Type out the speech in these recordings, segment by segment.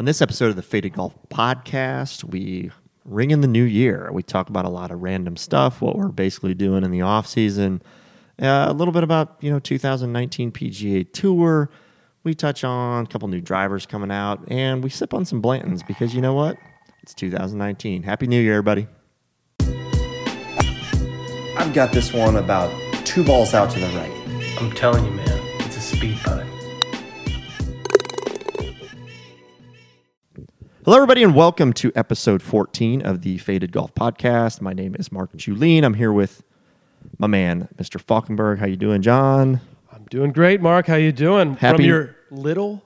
On this episode of the Faded Golf Podcast, we ring in the new year. We talk about a lot of random stuff, what we're basically doing in the off season, uh, a little bit about you know 2019 PGA Tour. We touch on a couple new drivers coming out, and we sip on some Blanton's because you know what? It's 2019. Happy New Year, everybody. I've got this one about two balls out to the right. I'm telling you, man, it's a speed putt. Hello, everybody, and welcome to episode 14 of the Faded Golf Podcast. My name is Mark Julien. I'm here with my man, Mr. Falkenberg. How you doing, John? I'm doing great, Mark. How you doing? Happy- From your little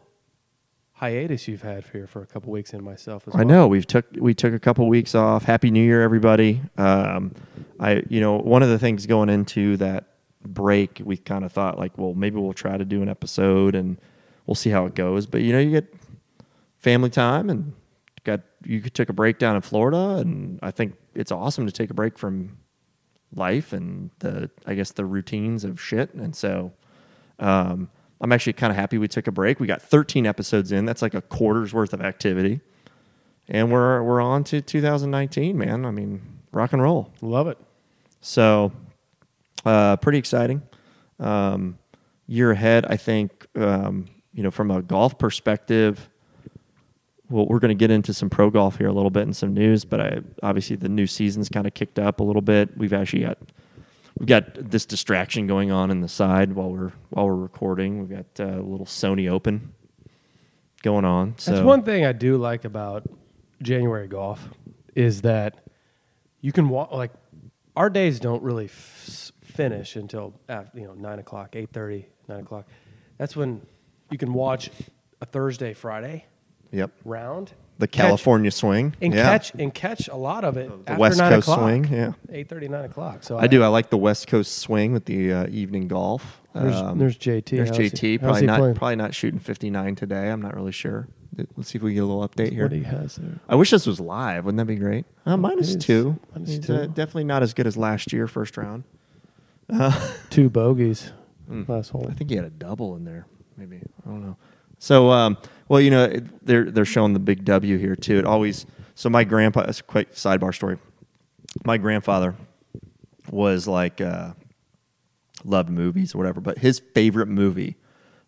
hiatus you've had here for a couple weeks and myself as well. I know we've took we took a couple weeks off. Happy New Year, everybody. Um, I you know one of the things going into that break, we kind of thought like, well, maybe we'll try to do an episode and we'll see how it goes. But you know, you get family time and got you took a break down in Florida, and I think it's awesome to take a break from life and the I guess the routines of shit. And so um, I'm actually kind of happy we took a break. We got 13 episodes in. That's like a quarter's worth of activity, and we're we're on to 2019, man. I mean, rock and roll. Love it. So, uh, pretty exciting. Um, year ahead, I think. Um, you know, from a golf perspective, well, we're going to get into some pro golf here a little bit and some news. But I obviously the new season's kind of kicked up a little bit. We've actually got we've got this distraction going on in the side while we're while we're recording. We've got uh, a little Sony Open going on. So That's one thing I do like about January golf is that you can walk like our days don't really f- finish until after, you know nine o'clock, eight thirty, nine o'clock. That's when you can watch a Thursday, Friday Yep, round, the catch- California swing and yeah. catch and catch a lot of it the after West nine Coast o'clock. swing. Yeah. eight thirty, nine o'clock. So I do. I like the West Coast swing with the uh, evening golf. There's, Um, there's JT. There's How's JT. how's Probably not. playing? Probably not shooting 59 today. I'm not really sure. Let's see if we get a little update here. What he has there. I wish this was live. Wouldn't that be great? Uh, minus It is. two. Two. Uh, definitely not as good as last year, first round. Two bogeys Mm. last hole. I think he had a double in there. Maybe I don't know. So, um, well, you know, they're they're showing the big W here too. It always. So my grandpa. It's a quick sidebar story. My grandfather was like uh, loved movies or whatever, but his favorite movie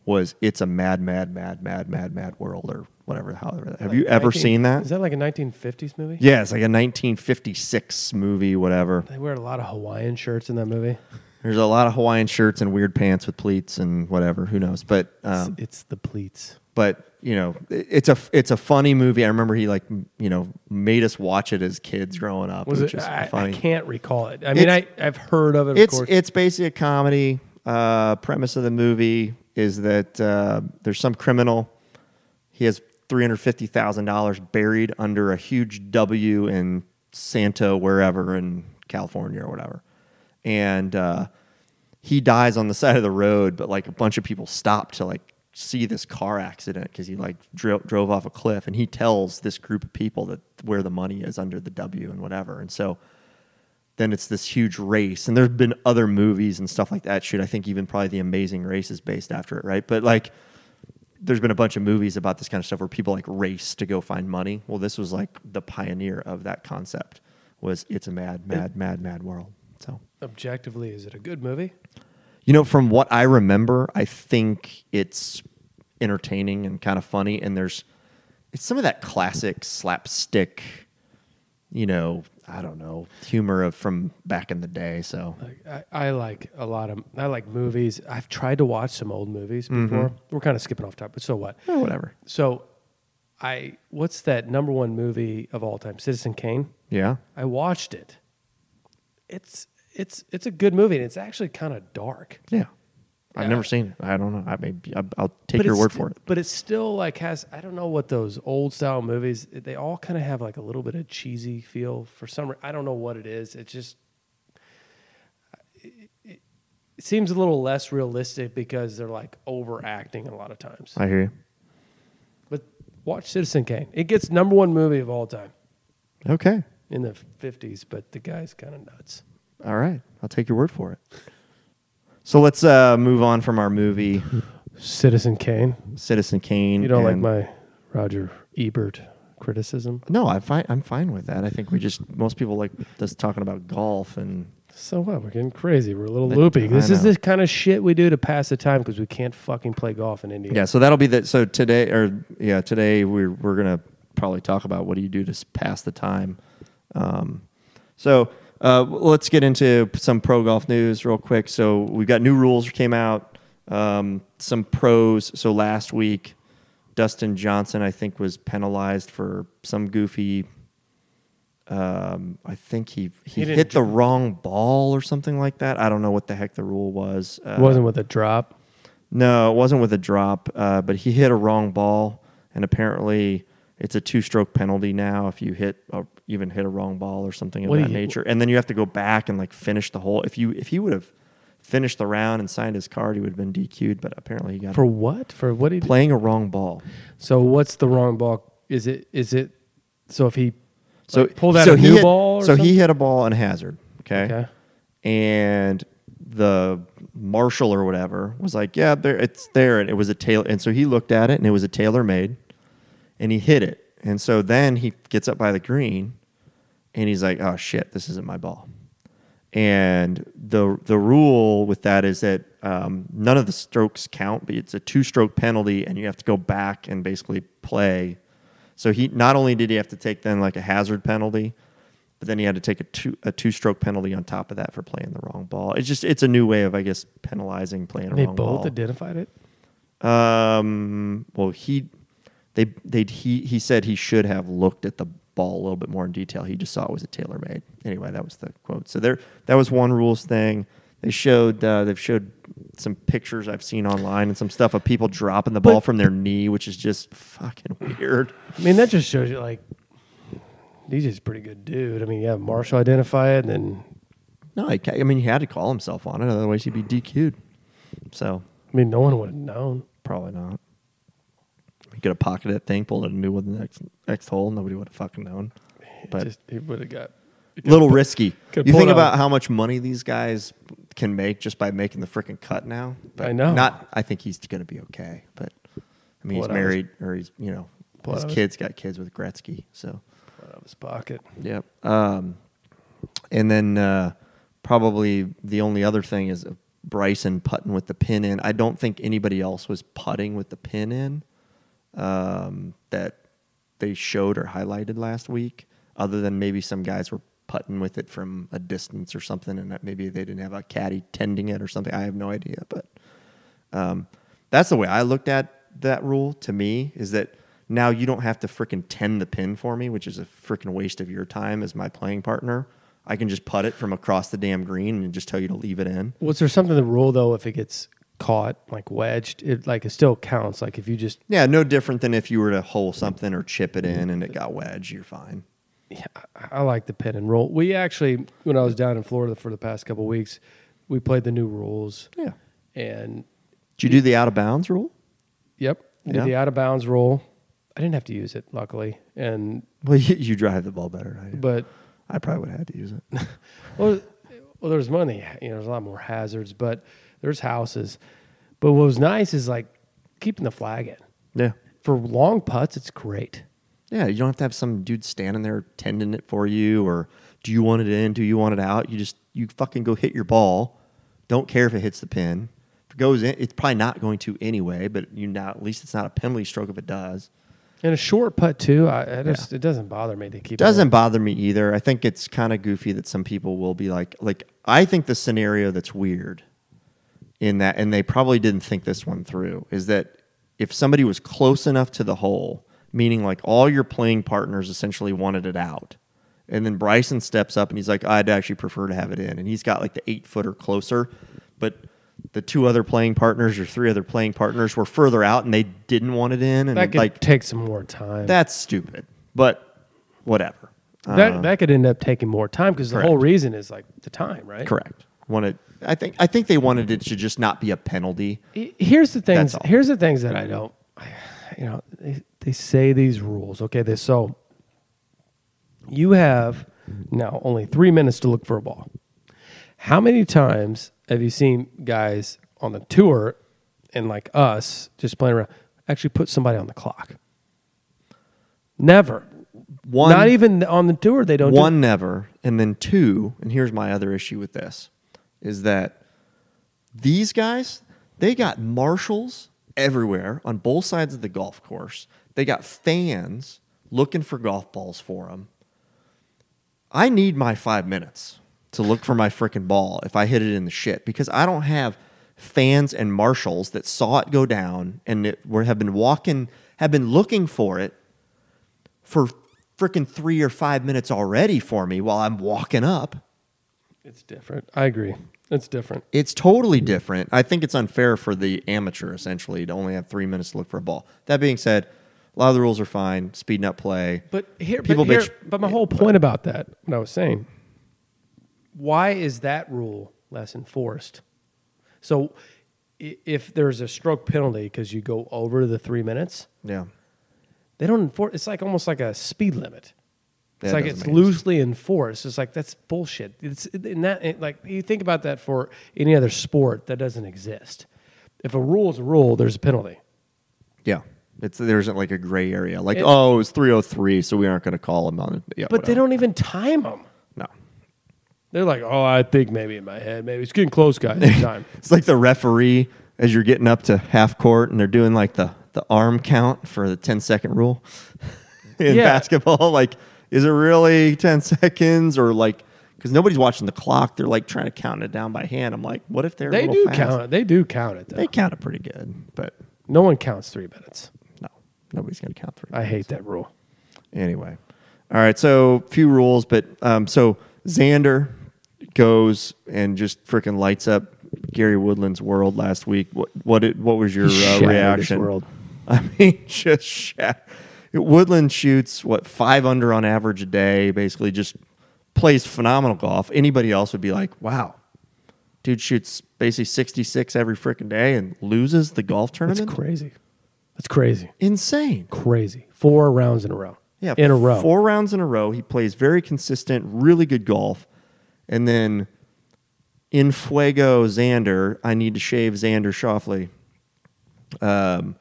was "It's a Mad, Mad, Mad, Mad, Mad, Mad World" or whatever. However, have you ever 19 seen that? Is that like a 1950s movie? yeah, it's like a 1956 movie, whatever. They wear a lot of Hawaiian shirts in that movie. There's a lot of Hawaiian shirts and weird pants with pleats and whatever. Who knows? But It's- um, it's the pleats. But you know it's a it's a funny movie. I remember he like you know made us watch it as kids growing up, Was which it? is I, I can't recall it. I mean, I I've heard of it. Of it's course. it's basically a comedy. Uh, premise of the movie is that uh, there's some criminal. He has three hundred fifty thousand dollars buried under a huge W in Santo wherever in California or whatever, and uh, he dies on the side of the road. But like a bunch of people stop to like see this car accident because he like dro- drove off a cliff, and he tells this group of people that where the money is under the W and whatever, and so then it's this huge race. And there's been other movies and stuff like that. Shoot, I think even probably The Amazing Race is based after it, right? But like, there's been a bunch of movies about this kind of stuff where people like race to go find money. Well, this was like the pioneer of that concept. Was it's a mad, mad, mad, mad world. So Objectively, is it a good movie? You know, from what I remember, I think it's entertaining and kind of funny. And there's it's some of that classic slapstick, you know, I don't know, humor of from back in the day. So I, I like a lot of. I like movies. I've tried to watch some old movies Mm-hmm. before. We're kind of skipping off topic, but so what? eh, whatever. So, I what's that number one movie of all time? Citizen Kane. Yeah. I watched it. It's it's it's a good movie, and it's actually kind of dark. Yeah. I've Yeah. never seen it. I don't know. I may I'll, I'll take your it's word for it. But it still like has I don't know what those old style movies they all kind of have like a little bit of cheesy feel for some re- I don't know what it is. It just it, it, it seems a little less realistic because they're like overacting a lot of times. I hear you. But watch Citizen Kane. It gets number one movie of all time Okay. in the fifties, but the guy's kind of nuts. All right. I'll take your word for it. So let's uh, move on from our movie Citizen Kane. Citizen Kane. You don't like my Roger Ebert criticism. No, I'm fine. I'm fine with that. I think we just most people like just talking about golf and So what? We're getting crazy. We're a little I- loopy. I This is know. the kind of shit we do to pass the time because we can't fucking play golf in India. yeah. So that'll be that. So today or yeah, today we're we're gonna probably talk about what do you do to s- pass the time. Um, so uh, let's get into some pro golf news real quick. So we've got new rules came out. Um, some pros. So last week, Dustin Johnson I think was penalized for some goofy. Um, I think he he, He hit the dr- wrong ball or something like that. I don't know what the heck the rule was. Uh, It wasn't with a drop. no, it wasn't with a drop, uh, but he hit a wrong ball, and apparently it's a two-stroke penalty now if you hit or even hit a wrong ball or something of What that you- nature. And then you have to go back and like finish the hole. If you if he would have finished the round and signed his card, he would have been DQ'd. But apparently he got For what? For what he playing a wrong ball. So what's the wrong ball? Is it is it so if he So like, pulled out so a he new hit- ball or so he something? hit a ball on hazard. Okay. Okay. and the marshal or whatever was like, "Yeah, there, it's there," and it was a tail. And so he looked at it, and it was a tailor made, and he hit it. And so then he gets up by the green, and he's like, "Oh shit, this isn't my ball." And the the rule with that is that um, none of the strokes count, but it's a two stroke penalty, and you have to go back and basically play. So he not only did he have to take then like a hazard penalty, but then he had to take a two a two stroke penalty on top of that for playing the wrong ball. It's just it's a new way of I guess penalizing playing a they wrong both ball. identified it. Um, well, he they they he he said he should have looked at the ball a little bit more in detail. He just saw it was a tailor made. Anyway, that was the quote. So there that was one rules thing. They showed uh, they've showed some pictures I've seen online and some stuff of people dropping the ball But- from their knee, which is just fucking weird. I mean, that just shows you like DJ's a pretty good dude. I mean, yeah, Marshall identify it, and then No, I, I mean he had to call himself on it, otherwise he'd be DQ'd. So I mean, no one would have known. Probably not. Could have pocketed that thing, pulled a new one in the next next hole. Nobody would have fucking known. But just he would have got a little risky. You think out. about how much money these guys can make just by making the freaking cut now. But I know. Not. I think he's going to be okay. But I mean, Pull he's it out of his- married, or he's you know, Pull it his out of his- kids got kids with Gretzky. So out of his pocket. Yep. Um, and then uh, probably the only other thing is Bryson putting with the pin in. I don't think anybody else was putting with the pin in um, that they showed or highlighted last week, other than maybe some guys were putting with it from a distance or something, and that maybe they didn't have a caddy tending it or something. I have no idea, but um, that's the way I looked at that rule. To me, is that now you don't have to freaking tend the pin for me, which is a freaking waste of your time as my playing partner. I can just putt it from across the damn green and just tell you to leave it in. Was there something in the rule though? If it gets caught like wedged, it like it still counts. Like if you just Yeah, no different than if you were to hole something or chip it in and it got wedged. You're fine. Yeah, I I like the pin and roll. We actually, when I was down in Florida for the past couple weeks, we played the new rules. Yeah. And Did you do the out of bounds rule? yep, did Yeah. the out of bounds rule. I didn't have to use it, luckily. And Well, you, you drive the ball better. do. but I probably would have had to use it. well, well, there's money. You know, there's a lot more hazards, but there's houses. But what was nice is like keeping the flag in yeah. for long putts. It's great. Yeah, you don't have to have some dude standing there tending it for you or do you want it in, do you want it out? You just you fucking go hit your ball. Don't care if it hits the pin. If it goes in, it's probably not going to anyway, but you now at least it's not a penalty stroke if it does. And a short putt too. I, I just it doesn't bother me to keep. it. Doesn't bother me either. I think it's kind of goofy that some people will be like like I think the scenario that's weird in that and they probably didn't think this one through is that if somebody was close enough to the hole, meaning like all your playing partners essentially wanted it out. And then Bryson steps up and he's like, I'd actually prefer to have it in. And he's got like the eight footer closer, but the two other playing partners or three other playing partners were further out and they didn't want it in. And That could like take some more time. that's stupid, but whatever. that Uh, that could end up taking more time because the whole reason is like the time, right? correct. Wanted. I think. I think they wanted it to just not be a penalty. Here's the things. Here's the things that I don't. You know, they, they say these rules. Okay, they so you have now only three minutes to look for a ball. How many times have you seen guys on the tour and like us just playing around actually put somebody on the clock? Never. One, Not even on the tour. They don't. do- one never, and then two. And here's my other issue with this: is that these guys they got marshals everywhere on both sides of the golf course. They got fans looking for golf balls for them. I need my five minutes to look for my freaking ball if I hit it in the shit because I don't have fans and marshals that saw it go down and it, were, have been walking, have been looking for it for freaking three or five minutes already for me while I'm walking up. It's different. I agree. It's different. It's totally different. I think it's unfair for the amateur essentially to only have three minutes to look for a ball. That being said, a lot of the rules are fine. Speeding up play. But here, People but, here, bitch- but my whole point about that, what I was saying, why is that rule less enforced? So, if there's a stroke penalty because you go over the three minutes, Yeah. they don't enforce. It's like almost like a speed limit. It's like it's any sense. loosely enforced. It's like that's bullshit. It's in that it- like you think about that for any other sport that doesn't exist. If a rule is a rule, there's a penalty. Yeah. It's there isn't like a gray area. Like, It- oh, it was 303, so we aren't going to call him on it. Yeah, But they don't even time them. No. They're like, oh, I think maybe in my head, maybe it's getting close, guys. It's time. It's like the referee as you're getting up to half court and they're doing like the, the arm count for the 10 second rule in Yeah. basketball. Like, is it really 10 seconds or like, because nobody's watching the clock. They're like trying to count it down by hand. I'm like, what if they're They do fast? count it. They do count it though. They count it pretty good, but no one counts three minutes. no, nobody's to count three. I hate that rule. Anyway, all right. So few rules, but um, so Xander goes and just freaking lights up Gary Woodland's world last week. What what it, what was your uh, shattered reaction? world. I mean, just shat. Woodland shoots what five under on average a day. Basically, just plays phenomenal golf. Anybody else would be like, wow. Dude shoots basically 66 every freaking day and loses the golf tournament. That's crazy. That's crazy. Insane. Crazy. Four rounds in a row. Yeah, In a row. Four rounds in a row. He plays very consistent, really good golf. And then in Fuego Xander, I need to shave Xander Schauffele. Um,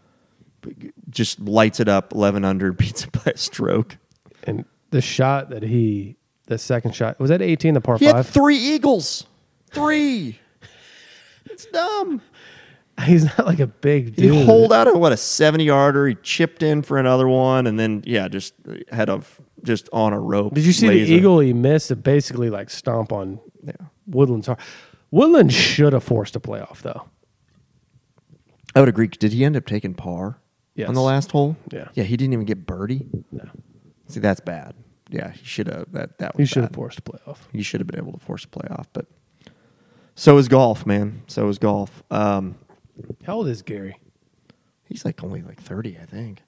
just lights it up, 11 under, beats it by a stroke. And the shot that he, the second shot, was that 18, the par He had five? three eagles. Three. it's dumb. He's not like a big He dude. holed out a what a 70 yarder. He chipped in for another one, and then yeah, just had a just on a rope. Did you see laser. the eagle he missed? It basically like stomp on Yeah. Woodland's heart. Woodland should have forced a playoff though. I would agree. Did he end up taking par Yes. on the last hole? Yeah. Yeah, he didn't even get birdie. No. See, that's bad. Yeah, he should have. That that was He should have bad. forced a playoff. He should have been able to force a playoff, but so is golf, man. So is golf. Um, How old is Gary? he's like only like thirty, I think.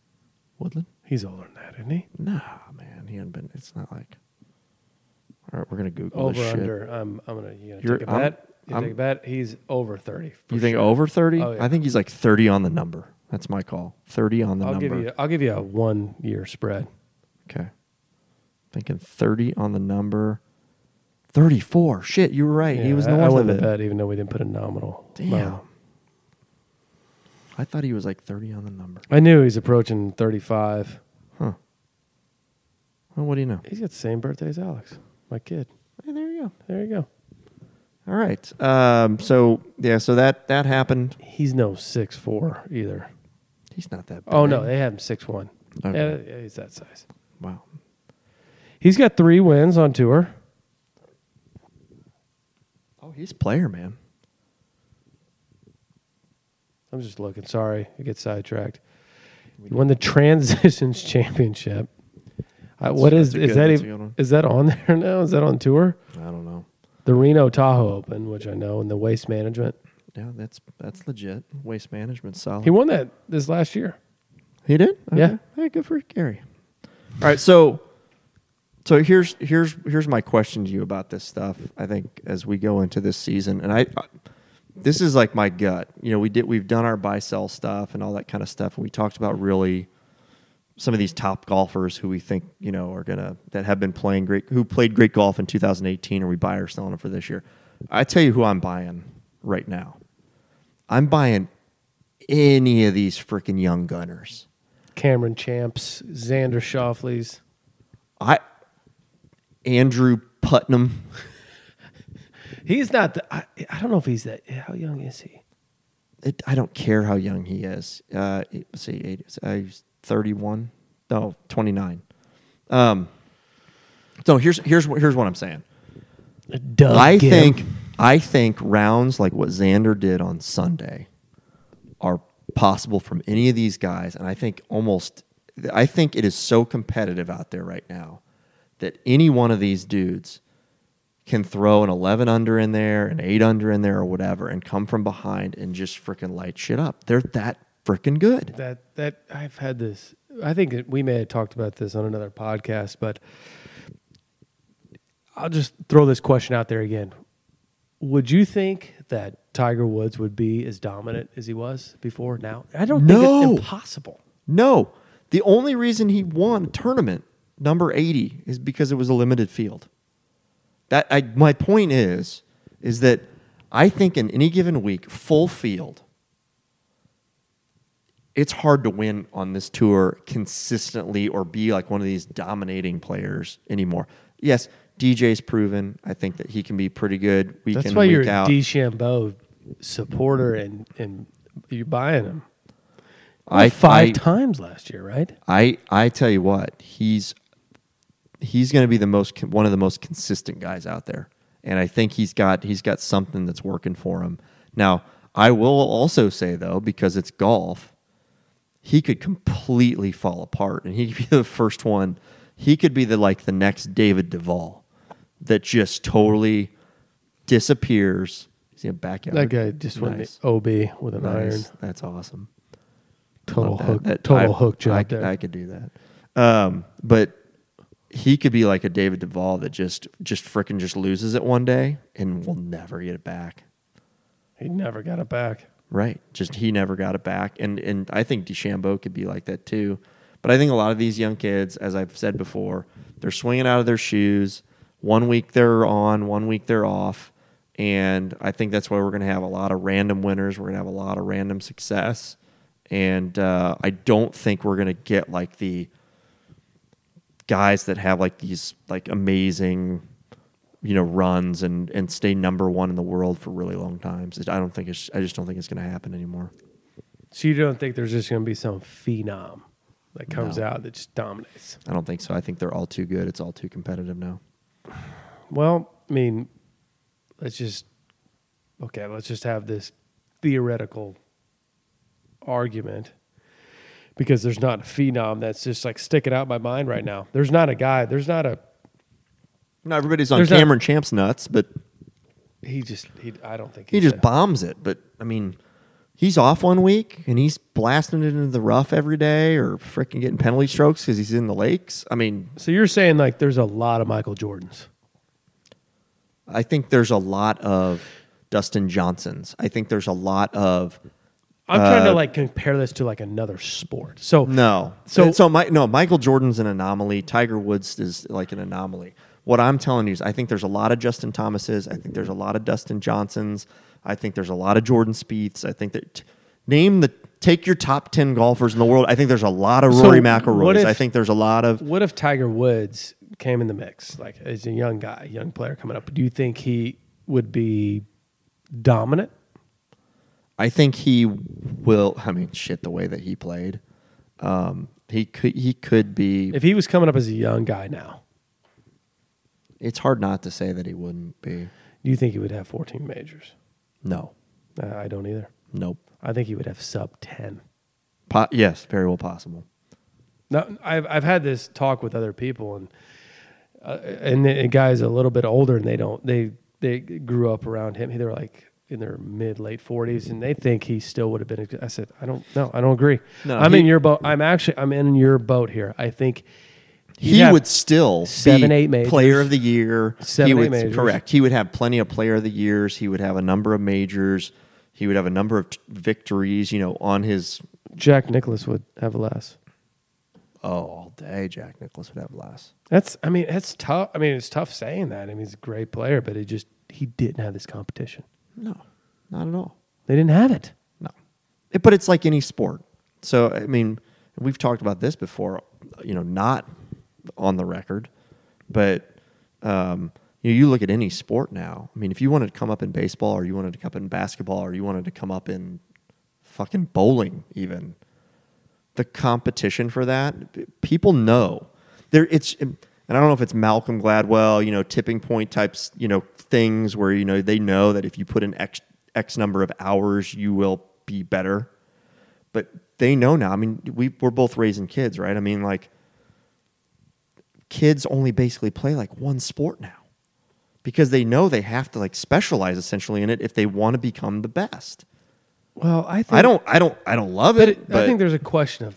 Woodland? He's older than that, isn't he? Nah, man, he hadn't been. It's not like. All right, we're gonna Google Over this shit. under. I'm I'm gonna you You're- take a I'm- bet. You I'm- take a bet. He's over thirty. for You think sure. over thirty? Oh, yeah. I think he's like thirty on the number. That's my call. Thirty on the I'll number. give you. I'll give you a one year spread. Okay. Thinking 30 on the number. 34. Shit, you were right. he Yeah, was I- I north wouldn't of it. bet even though we didn't put a nominal. Damn. I thought he was like 30 on the number. I knew he's approaching thirty five. Huh. Well, what do you know? He's got the same birthday as Alex, my kid. Hey, there you go. There you go. All right. Um, so, yeah, so that that happened. He's no six four either. He's not that big. Oh no, they have him six one. Okay. Yeah, he's that size. Wow. He's got three wins on tour. Oh, he's player, man. I'm just looking. Sorry, I get sidetracked. He won the Transitions Championship. Uh, what is is good- that? even- Is that on there now? Is that on tour? I don't know. The Reno Tahoe Open, which I know, and the Waste Management. Yeah, that's that's legit. Waste management solid. He won that this last year. He did? Yeah. Hey, good for Gary. All right, so so here's here's here's my question to you about this stuff. I think as we go into this season, and I, I this is like my gut. You know, we did we've done our buy sell stuff and all that kind of stuff, and we talked about really some of these top golfers who we think you know are gonna that have been playing great, who played great golf in 2018, or we buy or selling them for this year. I tell you who I'm buying right now. I'm buying any of these freaking young gunners. Cameron Champs, Xander Schauffele's. I Andrew Putnam. He's not. The, I, I don't know if he's that. How young is he? It, I don't care how young he is. Uh, let's see, eight, uh, he's thirty-one. No, twenty-nine. Um. So here's here's what here's what I'm saying. Doug I think I think rounds like what Xander did on Sunday are possible from any of these guys, and I think almost I think it is so competitive out there right now that any one of these dudes can throw an 11 under in there, an 8 under in there or whatever and come from behind and just freaking light shit up. They're that freaking good. that that I've had this. I think we may have talked about this on another podcast, but I'll just throw this question out there again. Would you think that Tiger Woods would be as dominant as he was before now? I don't think it's impossible. No. The only reason he won a tournament number 80 is because it was a limited field. That I, my point is is that I think in any given week full field it's hard to win on this tour consistently or be like one of these dominating players anymore. Yes, DJ's proven. I think that he can be pretty good week That's in why week you're a out. DeChambeau supporter and and you're buying him. I- five I- times last year, right? I I tell you what, he's he's going to be the most one of the most consistent guys out there, and I think he's got he's got something that's working for him. Now, I will also say though, because it's golf, he could completely fall apart, and he could be the first one. He could be the like the next David Duval that just totally disappears. Is he a backyard? That guy just won Nice. the OB with an Nice. iron. That's awesome. Total that. hook. That- total I- hook job I, there. I could do that. Um, but he could be like a David Duval that just just frickin' just loses it one day and will never get it back. he never got it back. Right. Just he never got it back. And and I think DeChambeau could be like that too. But I think a lot of these young kids, as I've said before, they're swinging out of their shoes. One week they're on, one week they're off. And I think that's why we're going to have a lot of random winners. We're going to have a lot of random success. And uh, I don't think we're going to get like the guys that have like these like amazing you know runs and and stay number one in the world for really long times. I don't think it's I just don't think it's going to happen anymore. So you don't think there's just going to be some phenom that comes No. out that just dominates? I don't think so. I think they're all too good. It's all too competitive now. Well, I mean, let's just okay. Let's just have this theoretical argument because there's not a phenom that's just like sticking out my mind right now. There's not a guy. There's not a. No, everybody's on There's not- Cameron Champ's nuts, but He just. He. I don't think he he's just bombs it. But I mean, he's off one week and he's blasting it into the rough every day, or freaking getting penalty strokes because he's in the lakes. I mean, So you're saying like there's a lot of Michael Jordans. I think there's a lot of Dustin Johnsons. I think there's a lot of I'm trying to Uh, like compare this to like another sport. So No. So- So so my, no, Michael Jordan's an anomaly. Tiger Woods is like an anomaly. What I'm telling you is I think there's a lot of Justin Thomases. I think there's a lot of Dustin Johnsons. I think there's a lot of Jordan Spieths. I think that name the take your top 10 golfers in the world. I think there's a lot of Rory what McIlroys. I think there's a lot of What if Tiger Woods came in the mix, like as a young guy, young player coming up? Do you think he would be dominant? I think he will I mean shit the way that he played. Um, he could he could be If he was coming up as a young guy now, it's hard not to say that he wouldn't be. do you think he would have 14 majors? No. Uh, I don't either. Nope. I think he would have sub 10. Po- yes, very well possible. No, I've I've had this talk with other people, and uh, and the guys a little bit older, and they don't they they grew up around him. They were like in their mid late forties, and they think he still would have been. I said, I don't know, I don't agree. No, I'm he- in your boat. I'm actually I'm in your boat here. I think he would still seven, be eight majors. player of the year. Seven, he eight majors. Correct. He would have plenty of player of the years. He would have a number of majors. He would have a number of t- victories. You know, on his Jack Nicklaus would have less. oh all day. Jack Nicklaus would have less. That's I mean it's tough. I mean it's tough saying that. I mean he's a great player, but he just he didn't have this competition. No, not at all. They didn't have it. No, It- but it's like any sport. So I mean, we've talked about this before, you know, not on the record, but um, you know, you look at any sport now. I mean, if you wanted to come up in baseball, or you wanted to come up in basketball, or you wanted to come up in fucking bowling, even the competition for that, people know there. It's and I don't know if it's Malcolm Gladwell, you know, tipping point types, you know, things where you know they know that if you put in X X number of hours, you will be better. But they know now. I mean, we we're both raising kids, right? I mean, like kids only basically play like one sport now because they know they have to like specialize essentially in it if they want to become the best. Well, I think I don't I don't I don't love But it, it, but I think there's a question of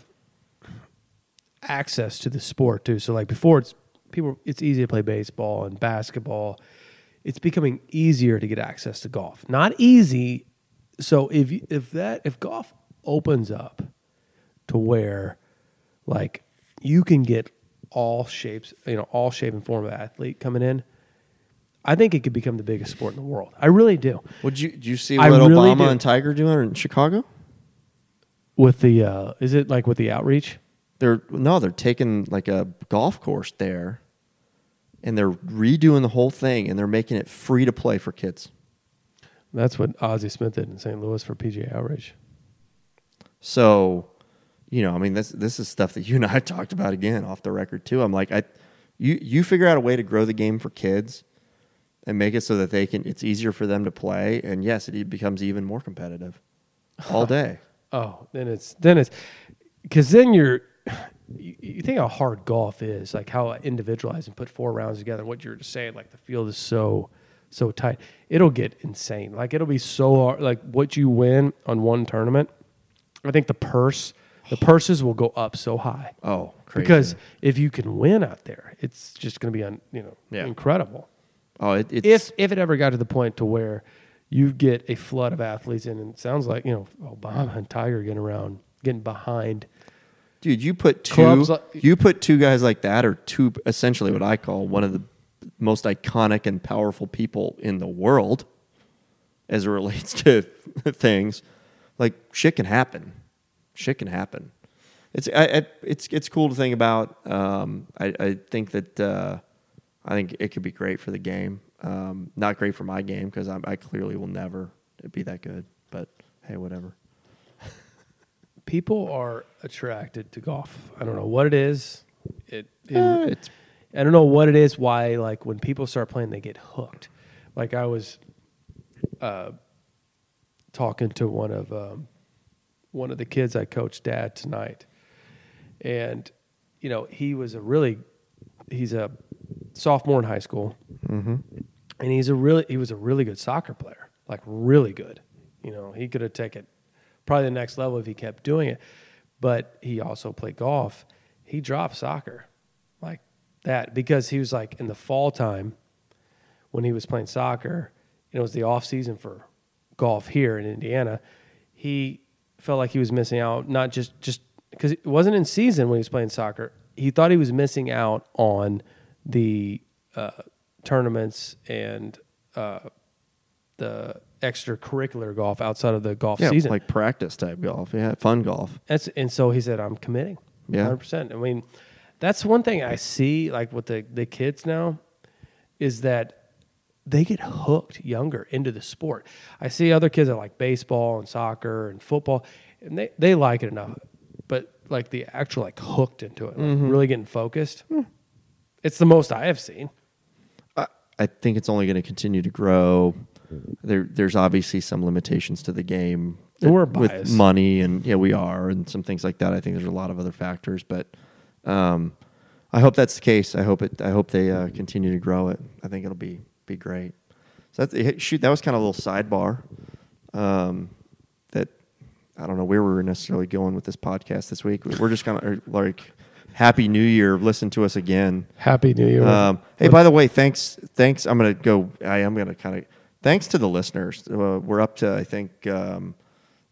access to the sport too. So like before, it's people. It's easy to play baseball and basketball. It's becoming easier to get access to golf. Not easy. So if if that if golf opens up to where like you can get all shapes, you know, all shape and form of athlete coming in, I think it could become the biggest sport in the world. I really do. would you do you see I what really Obama do. and Tiger doing in Chicago? With the uh, is it like with the outreach? They're no, they're taking like a golf course there and they're redoing the whole thing and they're making it free to play for kids. That's what Ozzie Smith did in St. Louis for PGA Outrage. So, you know, I mean, this this is stuff that you and I talked about again off the record too. I'm like, I, you you figure out a way to grow the game for kids, and make it so that they can. It's easier for them to play, and yes, it becomes even more competitive, all day. Oh, then it's then it's because then you're you, you think how hard golf is, like how individualized and put four rounds together. What you're just saying, like the field is so so tight, it'll get insane. Like it'll be so hard. Like what you win on one tournament, I think the purse, the purses will go up so high Oh, crazy. because if you can win out there, it's just going to be un, you know Yeah. incredible. oh, it, it's if if it ever got to the point to where you get a flood of athletes in, and it sounds like you know Obama and Tiger getting around, getting behind. dude, you put two like- you put two guys like that, or two essentially what I call one of the most iconic and powerful people in the world, as it relates to things. Like shit can happen, shit can happen. It's I, I, it's it's cool to think about. Um, I, I think that uh, I think it could be great for the game. Um, not great for my game because I clearly will never be that good. But hey, whatever. People are attracted to golf. I don't know what it is. It, it Eh, it's I don't know what it is. Why like when people start playing, they get hooked. Like I was uh, talking to one of um, one of the kids I coached dad tonight, and you know he was a really he's a sophomore in high school, mm-hmm. and he's a really he was a really good soccer player, like really good. You know he could have taken probably the next level if he kept doing it, but he also played golf. He dropped soccer like that because he was like in the fall time when he was playing soccer, and it was the off season for golf here in Indiana. He felt like he was missing out, not just just because it wasn't in season when he was playing soccer. He thought he was missing out on the uh, tournaments and uh, the extracurricular golf outside of the golf yeah, season. like practice type golf. Yeah, fun golf. That's and so he said, "I'm committing." Yeah. hundred percent. I mean, that's one thing I see like with the the kids now is that they get hooked younger into the sport. I see other kids that like baseball and soccer and football, and they they like it enough, but like the actual like hooked into it, like Mm-hmm. really getting focused. It's the most I have seen. I, I think it's only going to continue to grow. There, there's obviously some limitations to the game And we're with money, and yeah, we are, and some things like that. I think there's a lot of other factors, but um, I hope that's the case. I hope it. I hope they uh, continue to grow it. I think it'll be be great. So that's shoot. That was kind of a little sidebar. Um, that I don't know where we were necessarily going with this podcast this week. We're just kind of like, Happy New Year. Listen to us again. Happy New Year. Um, hey, by the way, thanks. Thanks. I'm gonna go. I am gonna kind of. Thanks to the listeners. Uh, we're up to I think um,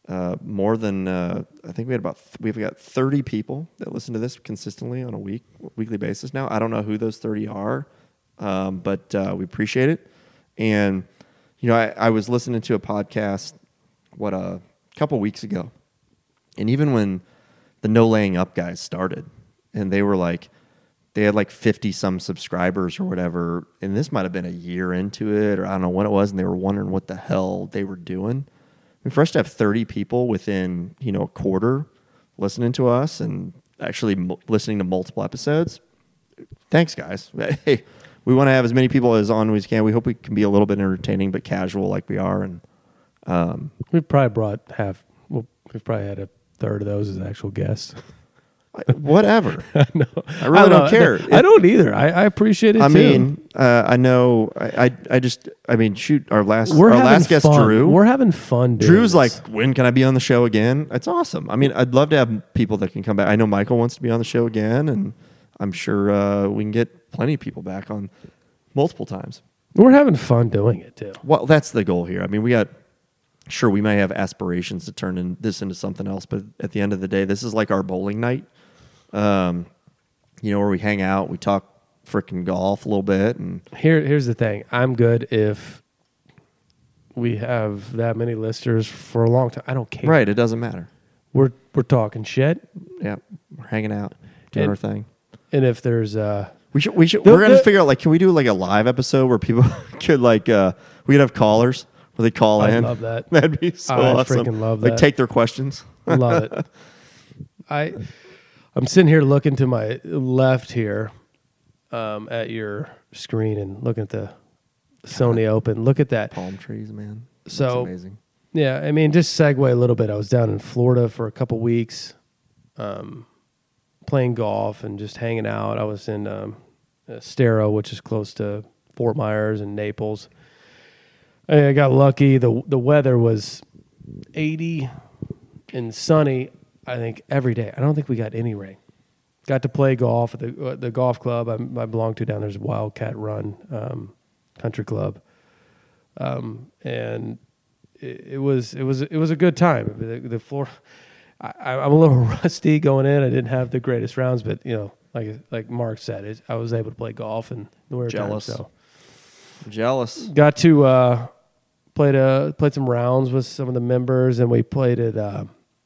uh, more than uh, I think we had about th- we've got 30 people that listen to this consistently on a week weekly basis now. I don't know who those 30 are, um, but uh, we appreciate it. And you know, I, I was listening to a podcast what a couple weeks ago, and even when the no laying up guys started, and they were like, they had like fifty some subscribers or whatever, and this might have been a year into it, or I don't know when it was, and they were wondering what the hell they were doing. I mean, for us to have thirty people within you know a quarter listening to us and actually m- listening to multiple episodes, thanks guys. Hey, we want to have as many people as on as we can. We hope we can be a little bit entertaining but casual like we are, and um, We've probably brought half. Well, we've probably had a third of those as actual guests. I- whatever. no, I really don't care. I don't either. I, I appreciate it. I too. mean, uh, I know. I, I, I just. I mean, shoot. Our last, we're our last guest, fun. Drew. We're having fun. Drew's like, when can I be on the show again? It's awesome. I mean, I'd love to have people that can come back. I know Michael wants to be on the show again, and I'm sure uh, we can get plenty of people back on multiple times. we're having fun doing it too. Well, that's the goal here. I mean, we got. Sure, we may have aspirations to turn in this into something else, but at the end of the day, this is like our bowling night. Um, you know, where we hang out, we talk freaking golf a little bit, and Here, here's the thing. I'm good if we have that many listeners for a long time. I don't care. right, it doesn't matter. We're we're talking shit, Yeah, we're hanging out, doing And- our thing. and if there's uh, We should. We should. The- we're gonna the- figure out like, can we do like a live episode where people could like, uh we could have callers where they call in. I in. love that. That'd be so I awesome. freaking love Like that. take their questions. Love it. I I'm sitting here looking to my left here um, at your screen and looking at the Sony Open. Look at that. Palm trees, man. That's So- amazing. Yeah, I mean, just segue a little bit. I was down in Florida for a couple weeks, um, playing golf and just hanging out. I was in um, Estero, which is close to Fort Myers and Naples. I I got lucky. the The weather was eighty and sunny. I think every day. I don't think we got any rain. Got to play golf at the uh, the golf club I, I belong to down there's Wildcat Run um, Country Club, um, and it, it was it was it was a good time. The, the floor, I, I'm a little rusty going in. I didn't have the greatest rounds, but you know, like like Mark said, it, I was able to play golf and the winter time, Jealous. So Jealous. got to uh, played uh played some rounds with some of the members, and we played it. Uh,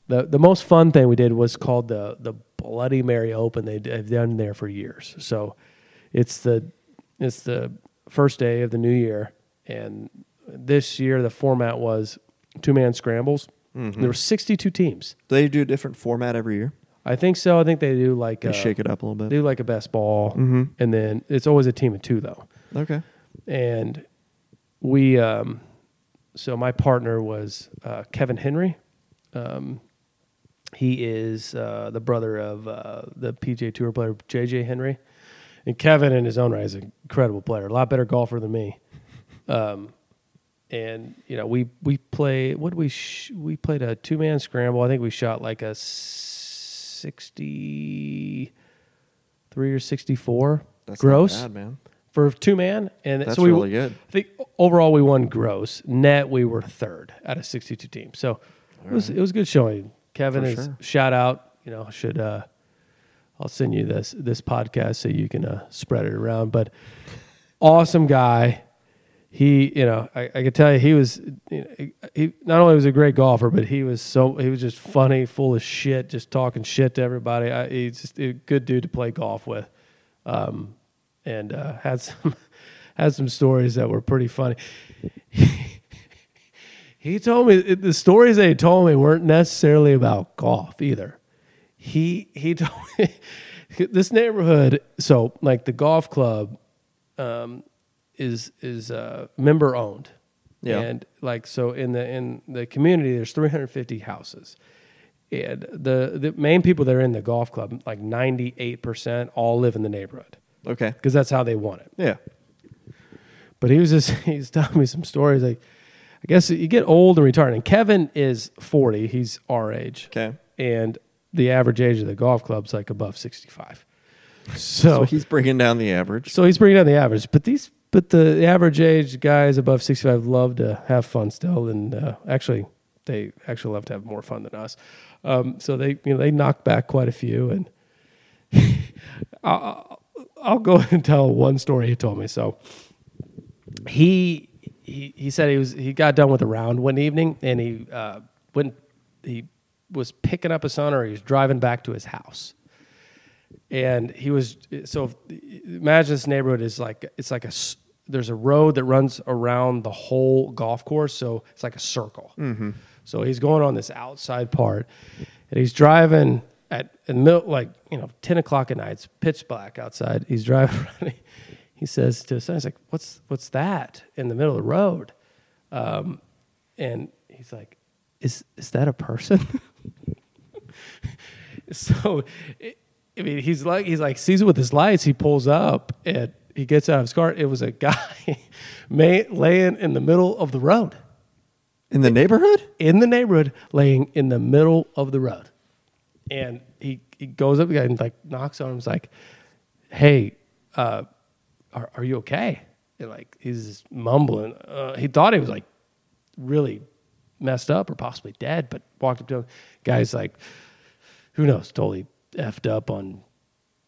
the the most fun thing we did was called the the Bloody Mary Open. They, they've done there for years, so it's the it's the first day of the new year, and this year the format was two man scrambles. There were 62 teams. Do they do a different format every year? I think so. I think they do like They uh, shake it up a little bit. they do like a best ball, Mhm. and then it's always a team of two though. Okay. and we um, so my partner was uh, Kevin Henry. Um, he is uh, the brother of uh, the PGA Tour player JJ Henry, and Kevin, in his own right, is an incredible player, a lot better golfer than me. Um, and you know, we we play what we sh- we played a two man scramble. I think we shot like a sixty three or sixty four That's gross bad, man. for two man, and That's so we really good. I think overall we won gross. Net we were third out of sixty two teams. So it was it was good showing. Kevin For is sure. shout out. You know should uh, I'll send you this this podcast so you can uh, spread it around. But awesome guy. He, you know, I, I could tell you he was. You know, he not only was a great golfer, but he was so he was just funny, full of shit, just talking shit to everybody. I, he's just a good dude to play golf with, um, and uh, had some had some stories that were pretty funny. he told me the stories they told me weren't necessarily about golf either. He he told me this neighborhood. So like the golf club um, is is uh, member owned. Yeah. And like so in the in the community there's 350 houses. And the the main people that are in the golf club like 98% all live in the neighborhood Okay. because that's how they want it. Yeah. But he was just he's telling me some stories like I guess you get old and retired. And Kevin is 40, he's our age. Okay. And the average age of the golf club's like above 65. So So he's bringing down the average. so he's bringing down the average, but these, but the average age guys above sixty-five love to have fun still, and uh, actually, they actually love to have more fun than us. Um, so they, you know, they knock back quite a few, and I'll, I'll go and tell one story he told me. So he he he said he was he got done with a round one evening, and he uh, went he was picking up his son or he was driving back to his house. And he was so imagine this neighborhood is like it's like a there's a road that runs around the whole golf course, so it's like a circle. So he's going on this outside part, and he's driving at in the middle, like you know, ten o'clock at night. It's pitch black outside. He's driving. around. He says to his son, "He's like, what's what's that in the middle of the road?" Um, and he's like, "Is is that a person?" so, it, I mean, he's like he's like sees it with his lights. He pulls up and he gets out of his car. It was a guy laying in the middle of the road In the neighborhood? in the neighborhood, laying in the middle of the road. And he, he goes up and like knocks on him. He's like, "Hey, uh, are are you okay?" And like he's mumbling. Uh, he thought he was like really messed up or possibly dead, but walked up to him. Guy's like, who knows, totally effed up on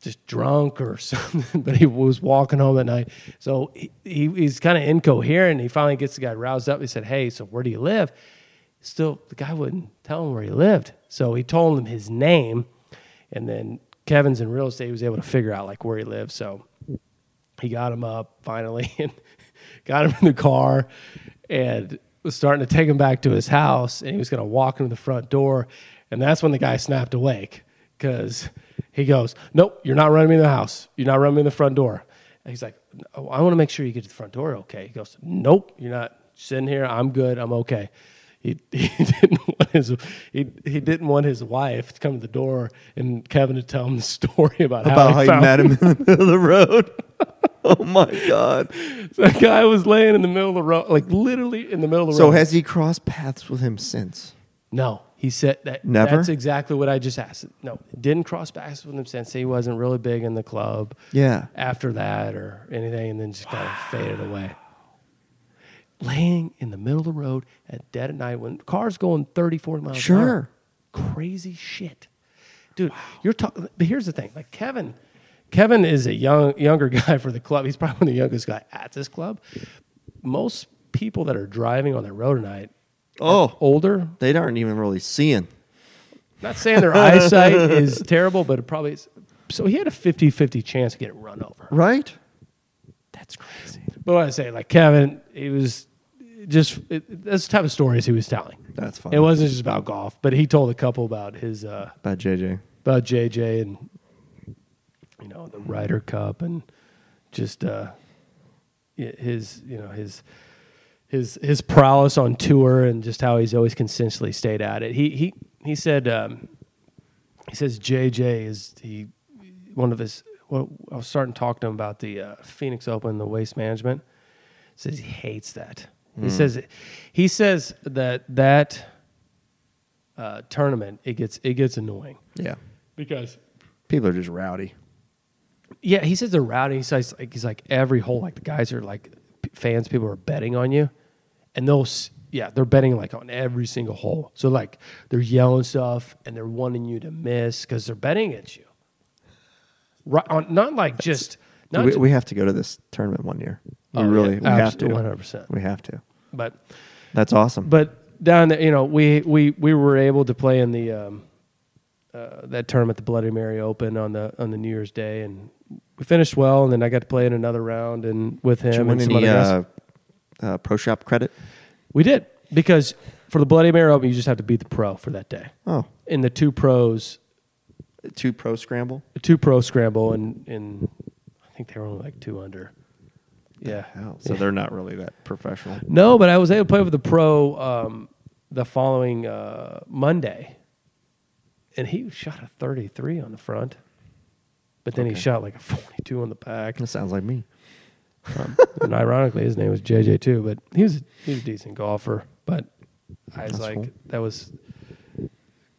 just drunk or something, but he was walking home at night. So he, he he's kind of incoherent. He finally gets the guy roused up. He said, Hey, so where do you live? Still, the guy wouldn't tell him where he lived. So he told him his name. And then Kevin's in real estate. He was able to figure out like where he lived. So he got him up finally and got him in the car and was starting to take him back to his house and he was going to walk him to the front door and that's when the guy snapped awake because he goes nope you're not running me in the house you're not running me in the front door and he's like oh, i want to make sure you get to the front door okay he goes nope you're not sitting here i'm good i'm okay he, he didn't want his he, he didn't want his wife to come to the door and Kevin to tell him the story about, About how how he you found met him in the middle of the road. oh my God. That guy was laying in the middle of the road, like literally in the middle of the So road. So has he crossed paths with him since? no, he said that. Never? That's exactly what I just asked. No, didn't cross paths with him since he wasn't really big in the club. Yeah. After that or anything, and then just kind of faded away. Laying in the middle of the road at dead at night when cars going 30, 40 miles an Sure. hour. Crazy shit. Dude, you're talking. But here's the thing: like Kevin, Kevin is a young younger guy for the club. He's probably the youngest guy at this club. Most people that are driving on the road tonight, Oh, older. they aren't even really seeing. Not saying their eyesight is terrible, but it probably is. So he had a 50-50 chance to get run over. Right? That's crazy. But what I say, like Kevin, he was just it, that's the type of stories he was telling. That's fine. It wasn't just about golf, but he told a couple about his uh, About JJ. about JJ and you know the Ryder Cup and just uh, his you know his his his prowess on tour and just how he's always consistently stayed at it. He he he said um, he says JJ is he one of his. Well, I was starting to talk to him about the uh, Phoenix Open, the waste management. Says he hates that. He says he says that that uh, tournament it gets it gets annoying Yeah. because People are just rowdy. yeah, he says they're rowdy. He says like he's like every hole, like the guys are like p- fans, people are betting on you, and they'll yeah, they're betting like on every single hole. So like they're yelling stuff and they're wanting you to miss because they're betting at you. Right on, not like just not we, we have to go to this tournament one year. We Oh, yeah, really we have to. 100%. We have to. but That's awesome. but down there, you know, we we we were able to play in the um, uh, that tournament, the Bloody Mary Open on the on the New Year's Day, and we finished well. And then I got to play in another round and with him Did you and some any other guys. uh, uh, pro shop credit? We did because for the Bloody Mary Open, you just have to beat the pro for that day. Oh, In the two pros, two pro scramble. the two pro scramble, and and I think they were only like two under. Yeah. So they're not really that professional. No, but I was able to play with the pro um, the following uh, Monday, and he shot a 33 on the front, but then he shot like a 42 on the back. That sounds like me. Um, and ironically, his name was JJ too, but he was he was a decent golfer. But I was That's like, cool. that was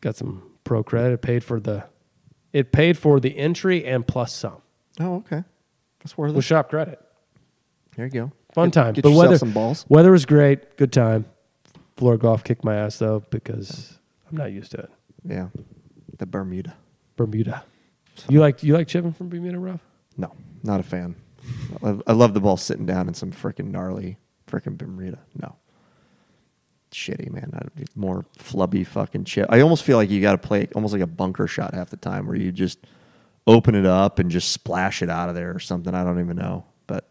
got some pro credit. It Paid for the it paid for the entry and plus some Oh, okay. That's worth with it. shop credit. There you go. Fun Get- time. Get but weather some balls. weather was great. Good time. Floor golf kicked my ass though because I'm not used to it. Yeah. The Bermuda. Bermuda. You like you like chipping from Bermuda rough? No, not a fan. I love, I love the ball sitting down in some freaking gnarly freaking Bermuda. No. shitty, man. I need more flubby fucking chip. I almost feel like you got to play almost like a bunker shot half the time, where you just open it up and just splash it out of there or something. I don't even know, but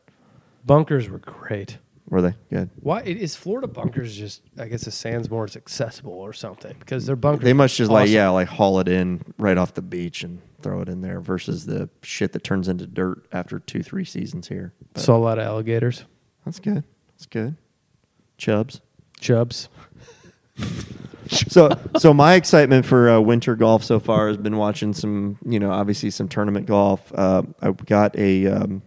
Bunkers were great. Were they good? Why is Florida bunkers just? I guess the sand's more accessible or something because they're bunkers. They must just like yeah, like haul it in right off the beach and throw it in there versus the shit that turns into dirt after two three seasons here. But Saw a lot of alligators, that's good. That's good. Chubs. chubs. so so my excitement for uh, winter golf so far has been watching some you know obviously some tournament golf uh, i got a um,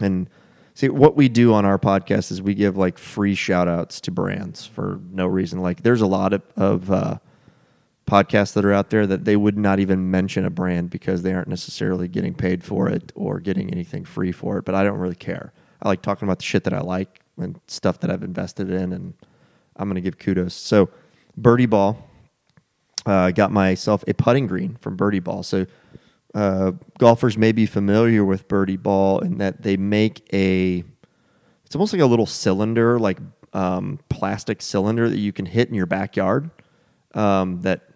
and see what we do on our podcast is we give like free shout outs to brands for no reason. Like there's a lot of, of uh, podcasts that are out there that they would not even mention a brand because they aren't necessarily getting paid for it or getting anything free for it but i don't really care. I like talking about the shit that i like and stuff that i've invested in and i'm going to give kudos. So birdie ball uh, got myself a putting green from birdie ball. So uh, golfers may be familiar with birdie ball in that they make a it's almost like a little cylinder like um, plastic cylinder that you can hit in your backyard um, that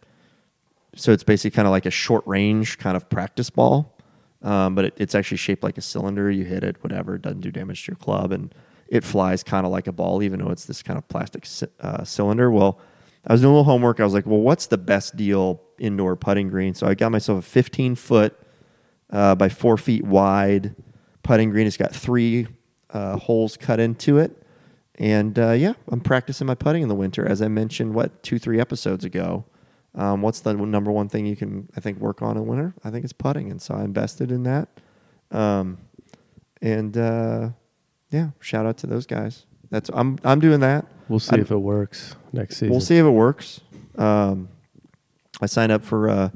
so it's basically kind of like a short range kind of practice ball, um, but it, it's actually shaped like a cylinder. You hit it, whatever, it doesn't do damage to your club, and it flies kind of like a ball, even though it's this kind of plastic uh, cylinder. Well, I was doing a little homework. I was like, well, what's the best deal indoor putting green? So I got myself a 15 foot uh, by four feet wide putting green. It's got three uh, holes cut into it. And uh, yeah, I'm practicing my putting in the winter. As I mentioned, what, two, three episodes ago. Um, what's the number one thing you can, I think, work on in winter? I think it's putting. And so I invested in that. Um, and uh, yeah, shout out to those guys. That's I'm I'm doing that. We'll see I- if it works next season. We'll see if it works. Um, I signed up for uh,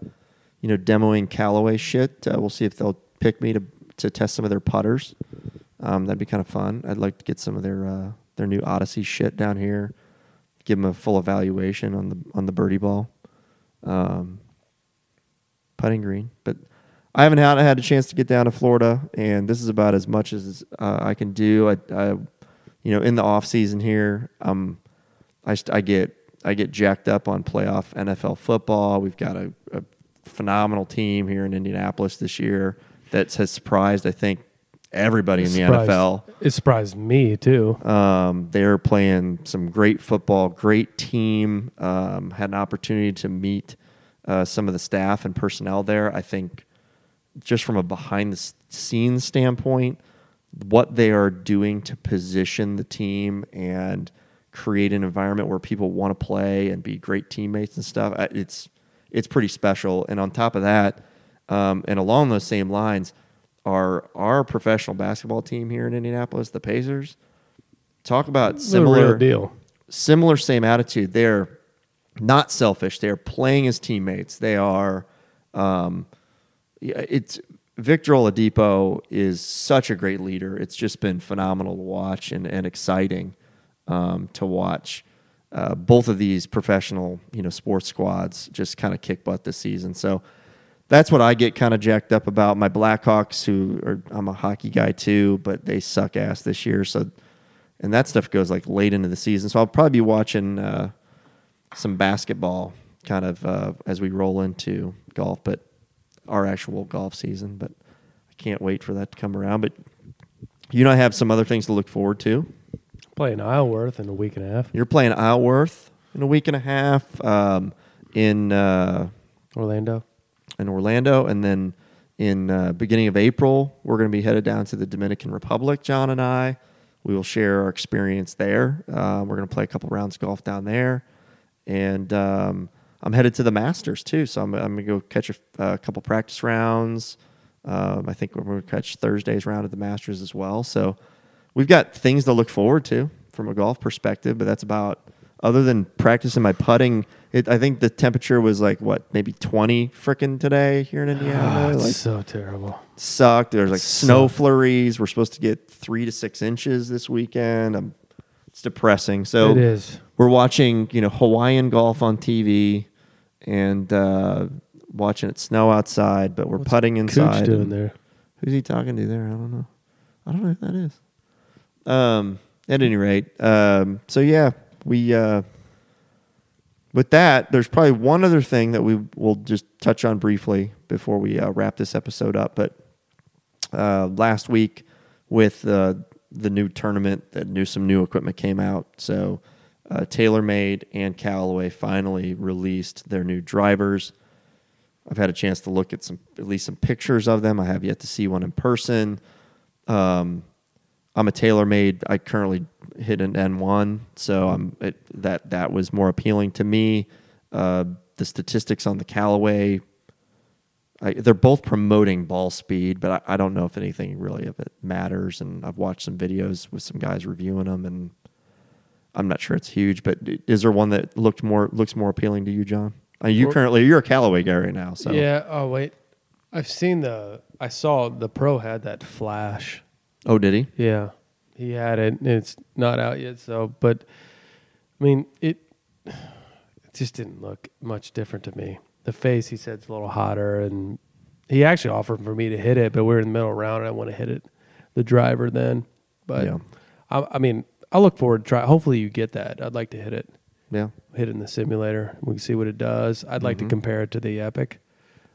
you know demoing Callaway shit. Uh, we'll see if they'll pick me to to test some of their putters. Um, that'd be kind of fun. I'd like to get some of their uh, their new Odyssey shit down here. Give them a full evaluation on the on the birdie ball, um, putting green. But I haven't had had a chance to get down to Florida, and this is about as much as uh, I can do. I, I, you know, in the off season here, um, I, I get I get jacked up on playoff NFL football. We've got a, a phenomenal team here in Indianapolis this year that has surprised I think everybody in the NFL. It surprised me too. Um, they're playing some great football, great team. Um, had an opportunity to meet uh, some of the staff and personnel there. I think just from a behind the scenes standpoint, what they are doing to position the team and create an environment where people want to play and be great teammates and stuff. It's it's pretty special. And on top of that, um, and along those same lines, our our professional basketball team here in Indianapolis, the Pacers. Talk about similar deal. similar same attitude. They're not selfish. They're playing as teammates. They are. Um, it's Victor Oladipo is such a great leader. It's just been phenomenal to watch and, and exciting um, to watch. Uh, both of these professional, you know, sports squads just kind of kick butt this season. So that's what I get kind of jacked up about. My Blackhawks, who are I'm a hockey guy too, but they suck ass this year. So, and that stuff goes like late into the season. So I'll probably be watching uh, some basketball kind of uh, as we roll into golf, but our actual golf season. But I can't wait for that to come around. But you know, I have some other things to look forward to. Playing Isleworth in a week and a half. You're playing Isleworth in a week and a half um, in. Uh, Orlando. in Orlando, and then in uh, beginning of April, we're going to be headed down to the Dominican Republic. John and I, we will share our experience there. Uh, we're going to play a couple rounds of golf down there, and um, I'm headed to the Masters too. So I'm, I'm going to go catch a, a couple practice rounds. Um, I think we're going to catch Thursday's round at the Masters as well. So we've got things to look forward to from a golf perspective, but that's about other than practicing my putting. It, I think the temperature was like what, maybe 20 frickin' today here in Ah, Indiana. it's like so terrible. sucked. There's like snow flurries. We're supposed to get three to six inches this weekend. Um it's depressing. So it is. we're watching, you know, Hawaiian golf on TV and uh, watching it snow outside, but we're What's putting inside. Kuch doing there. Who's he talking to there? I don't know. I don't know who that is. Um, at any rate, um, so yeah, we uh, with that, there's probably one other thing that we will just touch on briefly before we uh, wrap this episode up. But uh, last week, with uh, the new tournament, that new some new equipment came out. So uh, TaylorMade and Callaway finally released their new drivers. I've had a chance to look at some at least some pictures of them. I have yet to see one in person. Um, I'm a TaylorMade. I currently hit an M1, so I'm it, that that was more appealing to me. Uh, the statistics on the Callaway, I, they're both promoting ball speed, but I, I don't know if anything really of it matters. And I've watched some videos with some guys reviewing them, and I'm not sure it's huge. But is there one that looked more looks more appealing to you, John? Uh, you currently you're a Callaway guy right now, so Yeah. Oh wait, I've seen the. I saw the pro had that flash. Oh, did he? Yeah, he had it. and It's not out yet. So, but I mean, it, it just didn't look much different to me. The face, he said, it's a little hotter, and he actually offered for me to hit it, but we are in the middle round, and I want to hit it, the driver then. But Yeah. I, I mean, I look forward to try. Hopefully, you get that. I'd like to hit it, Yeah. hit it in the simulator. We can see what it does. I'd like to Mhm. compare it to the Epic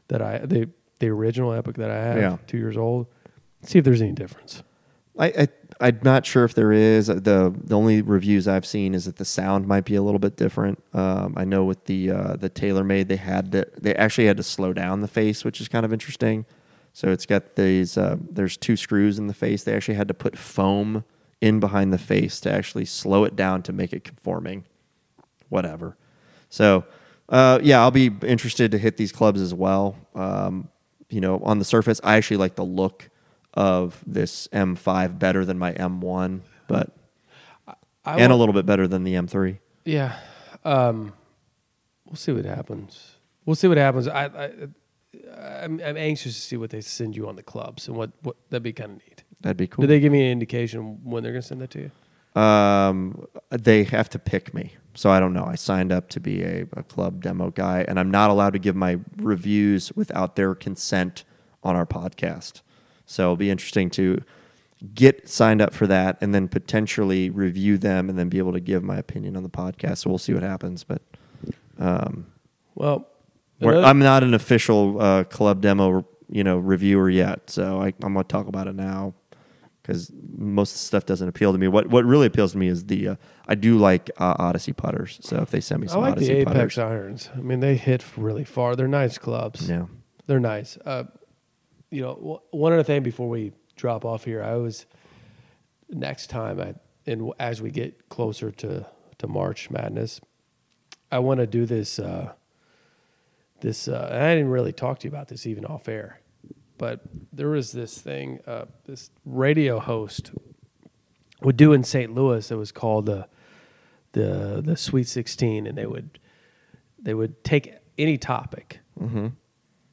that I the the original Epic that I have, Yeah. two years old. See if there's any difference. I, I I'm not sure if there is. the The only reviews I've seen is that the sound might be a little bit different. Um, I know with the uh, the TaylorMade, they had to, they actually had to slow down the face, which is kind of interesting. So it's got these. Uh, there's two screws in the face. They actually had to put foam in behind the face to actually slow it down to make it conforming. Whatever. So uh, yeah, I'll be interested to hit these clubs as well. Um, you know, on the surface, I actually like the look of this M5 better than my M1, but I and a little bit better than the M3. Yeah. Um, we'll see what happens. We'll see what happens. I, I I'm, I'm anxious to see what they send you on the clubs and what, what that'd be kind of neat. That'd be cool. Did they give me an indication when they're going to send that to you? Um, they have to pick me, so I don't know. I signed up to be a, a club demo guy, and I'm not allowed to give my reviews without their consent on our podcast. So it'll be interesting to get signed up for that, and then potentially review them, and then be able to give my opinion on the podcast. So we'll see what happens, but. Um, Well, another- I'm not an official uh, club demo, you know, reviewer yet, so I, I'm going to talk about it now because most stuff doesn't appeal to me. What What really appeals to me is the uh, I do like uh, Odyssey putters. So if they send me some I like Odyssey the Apex putters, irons. I mean, they hit really far. They're nice clubs. yeah, They're nice. Uh, you know, w- one other thing before we drop off here, I was next time, I, and as we get closer to to March Madness, I want to do this. Uh, this uh, I didn't really talk to you about this even off air, but there was this thing, uh, this radio host would do in St. Louis. It was called the the the Sweet Sixteen, and they would they would take any topic mm-hmm.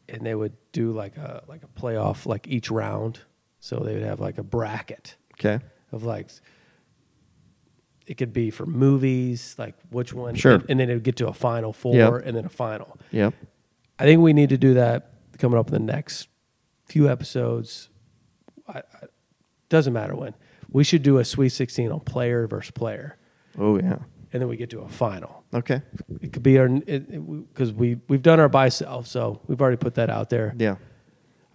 and they would do like a like a playoff like each round. So they would have like a bracket okay, of like it could be for movies, like which one, Sure. and, and then it would get to a final four Yep. and then a final. yep, I think we need to do that coming up in the next few episodes. I, I, doesn't matter when. We should do a Sweet 16 on player versus player, oh yeah, and then we get to a final. okay, It could be our because we we've done our by self, so we've already put that out there. yeah.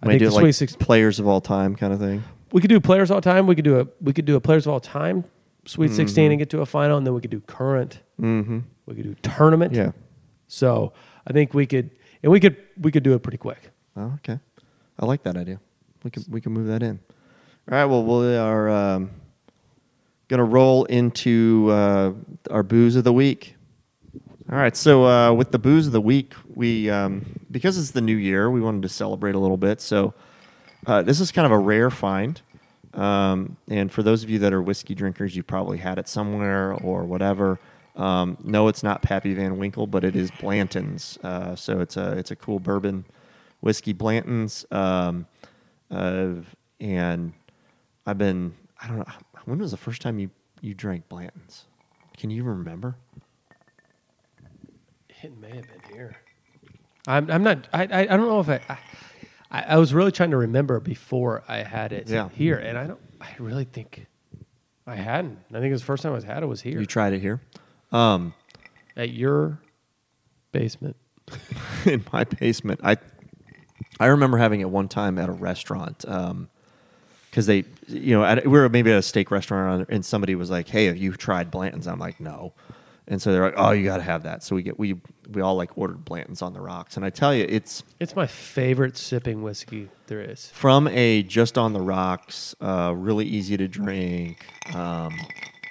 I Might think do the like Sweet 16 players of all time kind of thing. We could do players all time. We could do a we could do a players of all time Sweet 16 and get to a final, and then we could do current. Mm-hmm. We could do tournament. Yeah. So I think we could, and we could we could do it pretty quick. Oh, okay. I like that idea. We can we can move that in. All right. Well, we are um, gonna roll into uh, our booze of the week. All right. So uh, with the booze of the week, we um, because it's the new year, we wanted to celebrate a little bit. So uh, this is kind of a rare find. Um, and for those of you that are whiskey drinkers, you probably had it somewhere or whatever. Um, no, it's not Pappy Van Winkle, but it is Blanton's. Uh, so it's a it's a cool bourbon whiskey Blanton's. Um, uh, and I've been I don't know when was the first time you you drank Blanton's? Can you remember? It may have been here. I'm I'm not. I I, I don't know if I, I. I was really trying to remember before I had it Yeah. here, and I don't. I really think I hadn't. I think it was the first time I had it was here You tried it here. Um, at your basement. in my basement. I I remember having it one time at a restaurant because they, you know, at, we were maybe at a steak restaurant and somebody was like, "Hey, have you tried Blanton's?" I'm like, "No," and so they're like, "Oh, you got to have that." So we get we we all like ordered Blanton's on the rocks, and I tell you, it's It's my favorite sipping whiskey there is. from a just on the rocks, uh, really easy to drink. Um,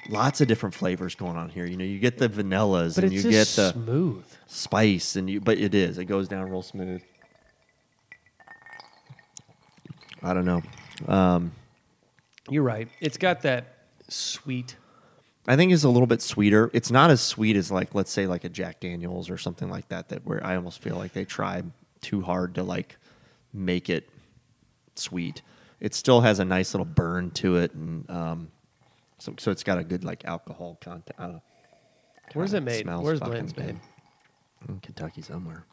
lots of different flavors going on here. You know, you get the vanillas But and you get the smooth. spice and you but it is it goes down real smooth i don't know um, You're right. It's got that sweet. i think it's a little bit sweeter it's not as sweet as like let's say like a jack daniels or something like that that where i almost feel like they tried too hard to like make it sweet it still has a nice little burn to it and um, so, so it's got a good like alcohol content Where's God, it made? smells Where's fucking Bland's good. made? in kentucky somewhere.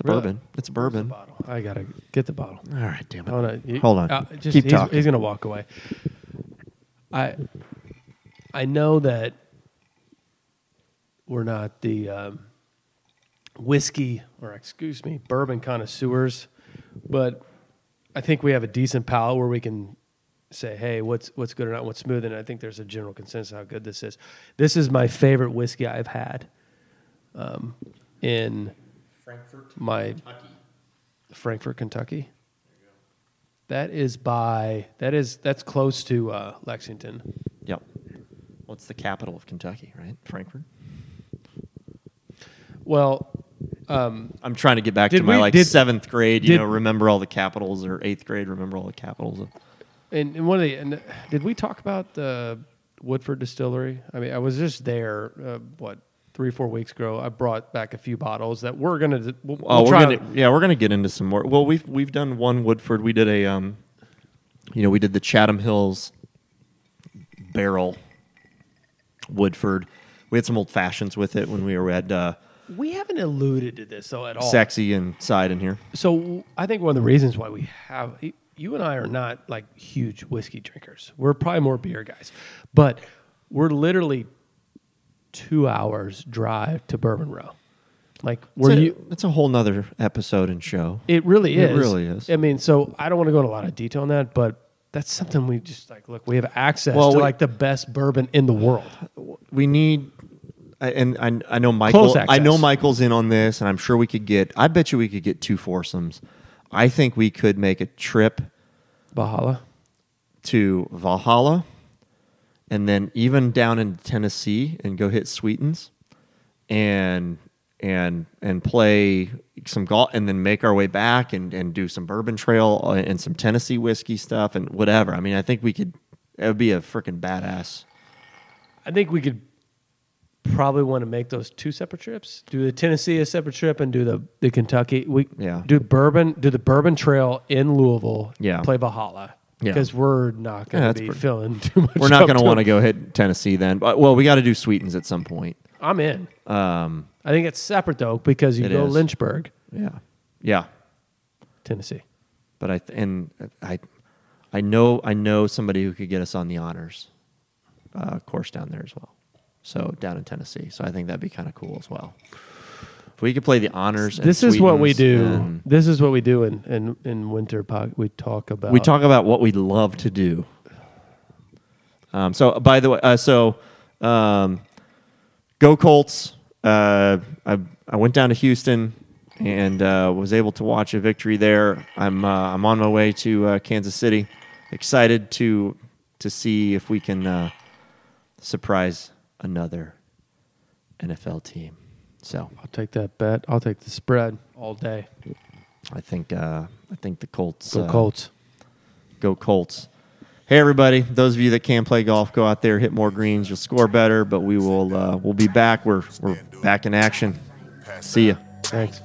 It's a Really? bourbon it's a The bourbon bottle. I gotta get the bottle. all right damn it Oh, no, you- hold on uh, just, keep he's, talking He's gonna walk away. I I know that we're not the um, whiskey or excuse me bourbon connoisseurs, but I think we have a decent palate where we can say, hey, what's what's good or not, what's smooth, and I think there's a general consensus how good this is. This is my favorite whiskey I've had um, in Frankfort, my Frankfort, Kentucky. That is by that is that's close to uh, Lexington. Yep. Well, it's the capital of Kentucky, right? Frankfort. Well, um, I'm trying to get back to my we- like did- seventh grade. You did- know, remember all the capitals, or eighth grade, remember all the capitals. Of, and, and one of the and did we talk about the Woodford Distillery? I mean, I was just there. Uh, what three four weeks ago? I brought back a few bottles that we're gonna. We'll, oh, we'll we're try- gonna yeah, we're gonna get into some more. Well, we've we've done one Woodford. We did a um, you know, we did the Chatham Hills barrel Woodford. We had some old fashions with it when we were at uh, We haven't alluded to this though at all. Sexy and Side in here. So I think one of the reasons why we have you and I are not like huge whiskey drinkers. We're probably more beer guys, but we're literally two hours drive to Bourbon Row. Like where It's a, you, it's a whole nother episode and show. it really is. It really is. I mean, so I don't want to go into a lot of detail on that, but that's something we just like. Look, we have access Well, to we- like the best bourbon in the world. we need and I, I know Michael I know. Michael's in on this and I'm sure we could get I bet you we could get two foursomes. I think we could make a trip Valhalla. to Valhalla and then even down in Tennessee and go hit Sweetens and and and play some golf and then make our way back and, and do some bourbon trail uh, and some Tennessee whiskey stuff and whatever. I mean, I think we could it would be a freaking badass. I think we could probably want to make those two separate trips. Do the Tennessee a separate trip and do the, the Kentucky. We Yeah. do bourbon do the Bourbon Trail in Louisville. Yeah. Play Valhalla. Yeah. Because we're not going Yeah, to be pretty- filling too much. We're not going to want to go hit Tennessee then. But, well, we got to do Sweetens at some point. I'm in. Um, I think it's separate though because you go is. Lynchburg, yeah, yeah. Tennessee. But I th- and I, I know I know somebody who could get us on the honors uh, course down there as well. So down in Tennessee. So I think that'd be kind of cool as well. If we could play the honors. and This is what we do. This is what we do in in, in winter. Po- we talk about. we talk about what we love to do. Um, so, by the way, uh, so um, go Colts! Uh, I I went down to Houston and uh, was able to watch a victory there. I'm uh, I'm on my way to uh, Kansas City. Excited to to see if we can uh, surprise another NFL team. So I'll take that bet. I'll take the spread all day. I think uh, I think the Colts Go uh, Colts. Go Colts. Hey everybody, those of you that can play golf, go out there, hit more greens, you'll score better, but we will uh, we'll be back. We're we're back in action. See ya. Thanks.